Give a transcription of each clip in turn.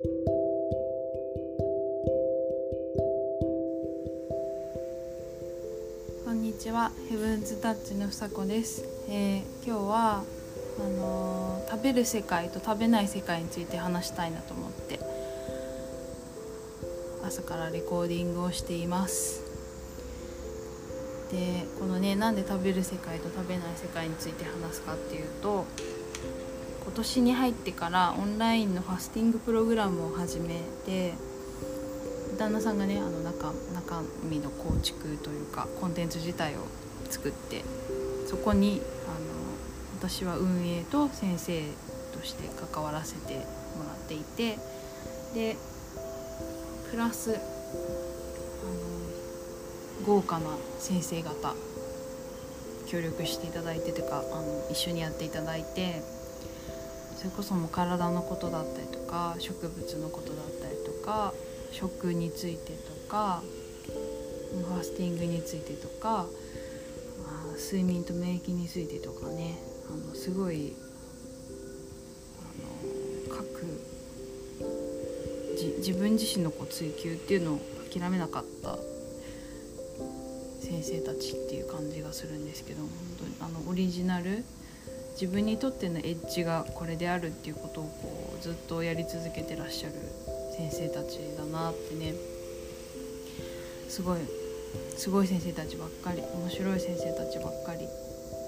こんにちは。ヘブンズタッチのふさこです、えー今日はあのー食べる世界と食べない世界について話したいなと思って朝からレコーディングをしています。でこのねなんで食べる世界と食べない世界について話すかっていうと今年に入ってからオンラインのファスティングプログラムを始めて旦那さんがねあの中中身の構築というかコンテンツ自体を作ってそこにあの私は運営と先生として関わらせてもらっていてでプラスあの豪華な先生方協力していただいてというかあの一緒にやっていただいてそれこそもう体のことだったりとか植物のことだったりとか食についてとかファスティングについてとか、まあ、睡眠と免疫についてとかねあのすごいあの各じ自分自身のこう追求っていうのを諦めなかった先生たちっていう感じがするんですけど本当にあのオリジナル自分にとってのエッジがこれであるっていうことをこうずっとやり続けてらっしゃる先生たちだなってね。すごいすごい先生たちばっかり面白い先生たちばっかり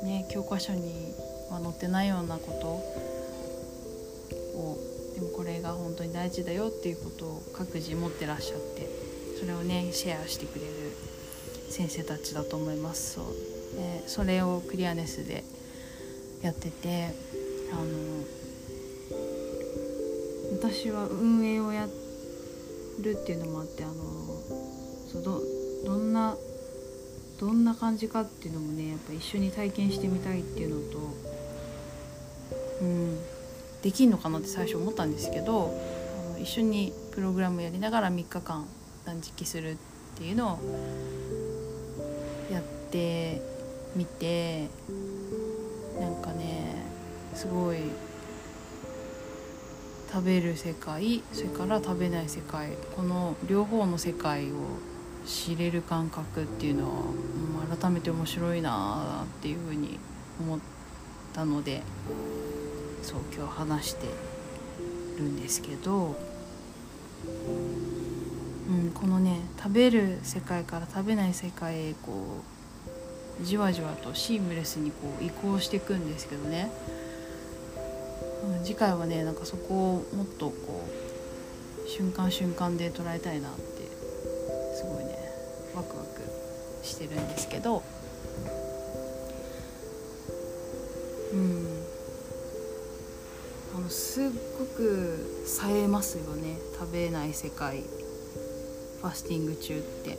ね。教科書には載ってないようなことをでもこれが本当に大事だよっていうことを各自持ってらっしゃってそれをねシェアしてくれる先生たちだと思います。そう。でそれをクリアネスでやっててあの私は運営をやるっていうのもあってあのそうどどんなどんな感じかっていうのもねやっぱ一緒に体験してみたいっていうのとうんできんのかなって最初思ったんですけどあの一緒にプログラムやりながら3日間断食するっていうのをやってみてなんかねすごい食べる世界それから食べない世界この両方の世界を知れる感覚っていうのは、うん改めて面白いなっていうふうに思ったのでそう今日話してるんですけど、うん、このね食べる世界から食べない世界へこうじわじわとシームレスにこう移行していくんですけどね、うん、次回はねなんかそこをもっとこう瞬間瞬間で捉えたいなってすごいねワクワクしてるんですけど。うん。あのすっごく冴えますよね。食べない世界ファスティング中って。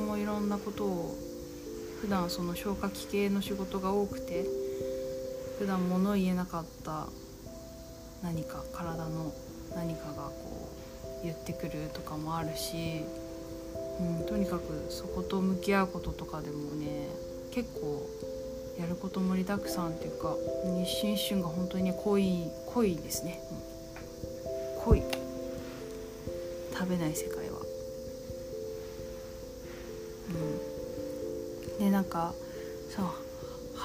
そう体もいろんなことを普段その消化器系の仕事が多くて普段物言えなかった何か体の何かがこう言ってくるとかもあるし、うん、とにかくそこと向き合うこととかでもね結構やること盛りだくさんっていうか一瞬一瞬が本当に濃い濃いですね、うん、濃い。食べない世界でなんかさ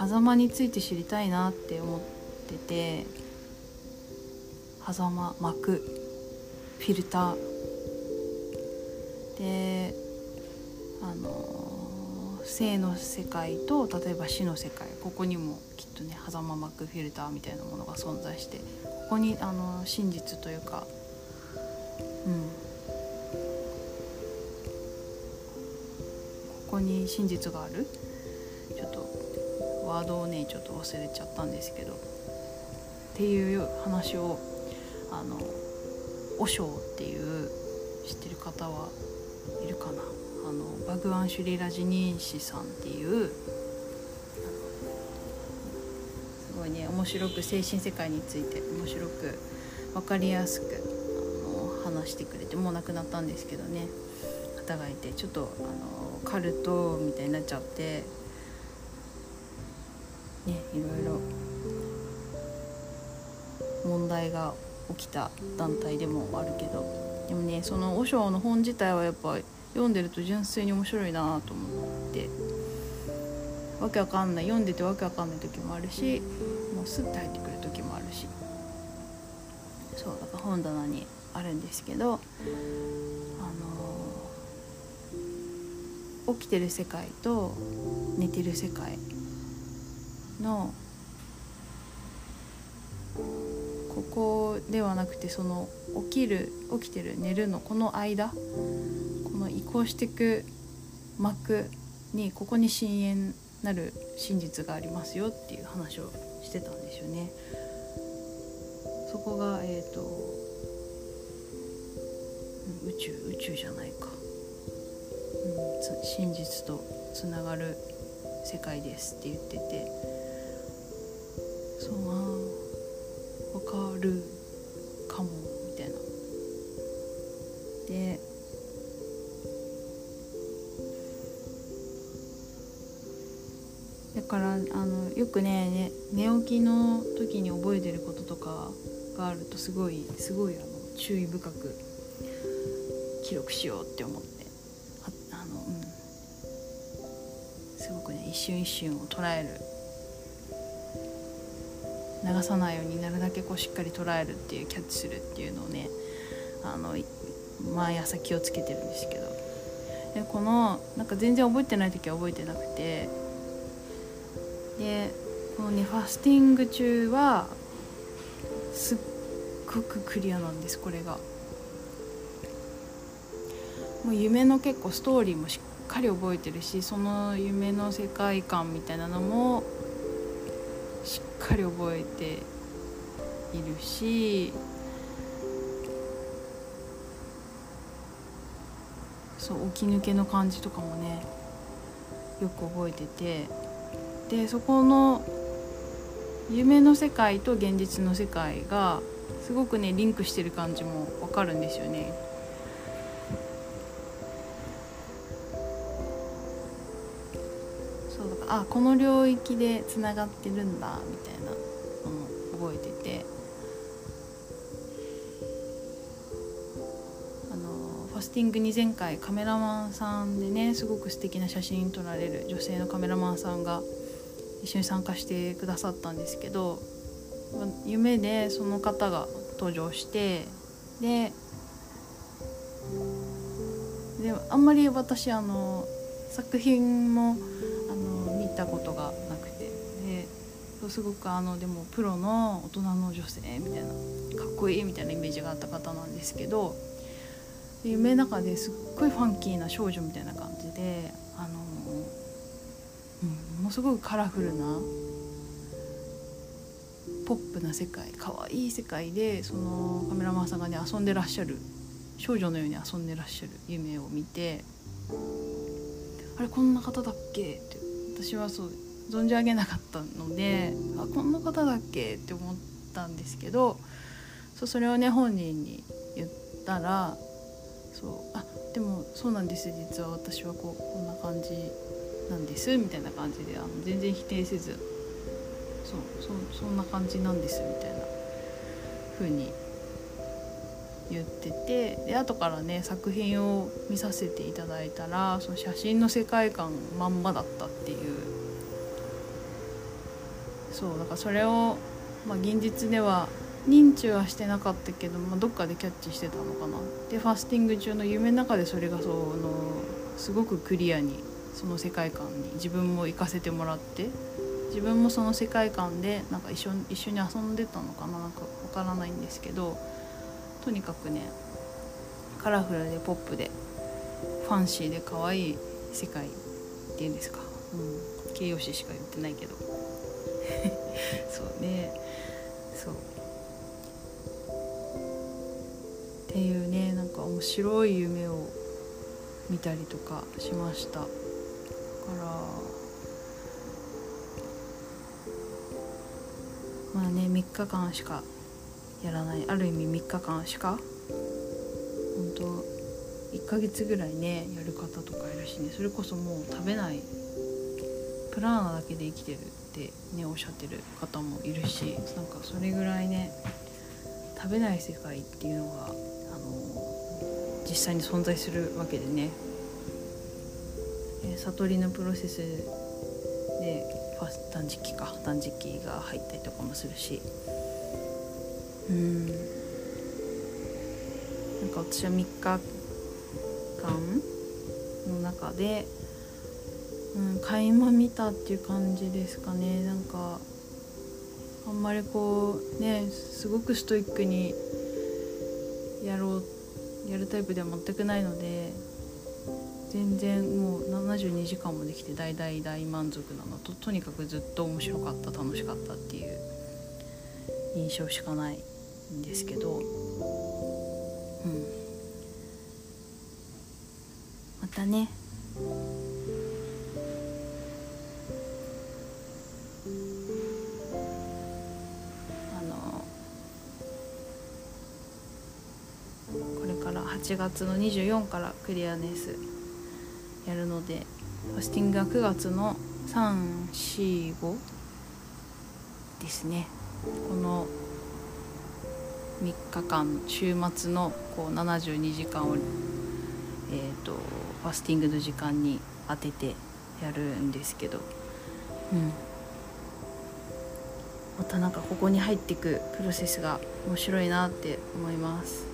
狭間について知りたいなって思ってて狭間膜フィルター。であの生の世界と例えば死の世界ここにもきっとね狭間膜フィルターみたいなものが存在してここにあの真実というかうん。こに真実がある？ちょっとワードをねちょっと忘れちゃったんですけど。っていう話をあの和尚っていう知ってる方はいるかな？あのバグワン・シュリラジニーシさんっていうすごいね面白く精神世界について面白く分かりやすくあの話してくれてもう亡くなったんですけどね。方がいてちょっとあのカルトみたいになっちゃってねいろいろ問題が起きた団体でもあるけどでもねその和尚の本自体はやっぱ読んでると純粋に面白いなと思ってわけわかんない読んでてわけわかんない時もあるしもうスッて入ってくる時もあるし。そうだから本棚にあるんですけど起きてる世界と寝てる世界のここではなくてその起きる起きてる寝るのこの間この移行してく幕にここに深淵なる真実がありますよっていう話をしてたんですよね。そこがえ、ー、と宇宙宇宙じゃないか、真実とつながる世界ですって言ってて。そうあ分かるかもみたいな。でだからあのよくね寝起きの時に覚えてることとかがあるとすごいすごいあの注意深く記録しようって思って。一瞬一瞬を捉える。流さないようになるだけこうしっかり捉えるっていうキャッチするっていうのをねあの毎朝気をつけてるんですけど。でこのなんか全然覚えてない時は覚えてなくて。でこのねファスティング中はすっごくクリアなんですこれが。もう夢の結構ストーリーもしっかり覚えてるしその夢の世界観みたいなのもしっかり覚えているしそう起き抜けの感じとかもねよく覚えててでそこの夢の世界と現実の世界がすごくねリンクしてる感じもわかるんですよね。あこの領域でつながってるんだみたいなのも覚えてて。あのファスティングに前回カメラマンさんでねすごく素敵な写真撮られる女性のカメラマンさんが一緒に参加してくださったんですけど夢でその方が登場してでであんまり私あの作品もあの見たことがなくて。ですごくあのでもプロの大人の女性みたいなかっこいいみたいなイメージがあった方なんですけど夢の中ですっごいファンキーな少女みたいな感じであのうんものすごくカラフルなポップな世界可愛いい世界でそのカメラマンさんがね遊んでらっしゃる少女のように遊んでらっしゃる夢を見てあれこんな方だっけ？私はそう存じ上げなかったのであこんな方だっけって思ったんですけどそうそれをね本人に言ったらそうあでもそうなんです実は私はこうこんな感じなんですみたいな感じであの全然否定せずそうそそんな感じなんですみたいな風に言っててで後からね作品を見させていただいたらその写真の世界観まんまだったっていう。そうだからそれを、まあ、現実では認知はしてなかったけど、まあ、どっかでキャッチしてたのかな。でファスティング中の夢の中でそれがそのすごくクリアにその世界観に自分も行かせてもらって自分もその世界観でなんか一緒一緒に遊んでたのかな。なんかわからないんですけどとにかくねカラフルでポップでファンシーで可愛い世界っていうんですか、うん、形容詞しか言ってないけど。そうね。そう。っていうねなんか面白い夢を見たりとかしました。だからまあね3日間しかやらない。ある意味3日間しか？本当1ヶ月ぐらいねやる方とかいるしね。それこそもう食べない。プラーナだけで生きてるってねおっしゃってる方もいるしなんかそれぐらいね食べない世界っていうのがあの実際に存在するわけでね、え悟りのプロセスでファス断食期か。断食が入ったりとかもするし。うん。なんか私は3日間の中で、うん、垣間見たっていう感じですかね。なんかあんまりこうねすごくストイックにやろうやるタイプでは全くないので全然もう72時間もできて大大大満足なのととにかくずっと面白かった楽しかったっていう印象しかない。んですけどうん。またね。あのこれから8月の24からクリアネスやるのでファスティングは9月の345ですね。この3日間週末のこう72時間を、えーと、とファスティングの時間に当ててやるんですけど、うん、またなんかここに入っていくプロセスが面白いなって思います。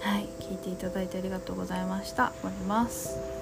はい聞いていただいてありがとうございました。終わります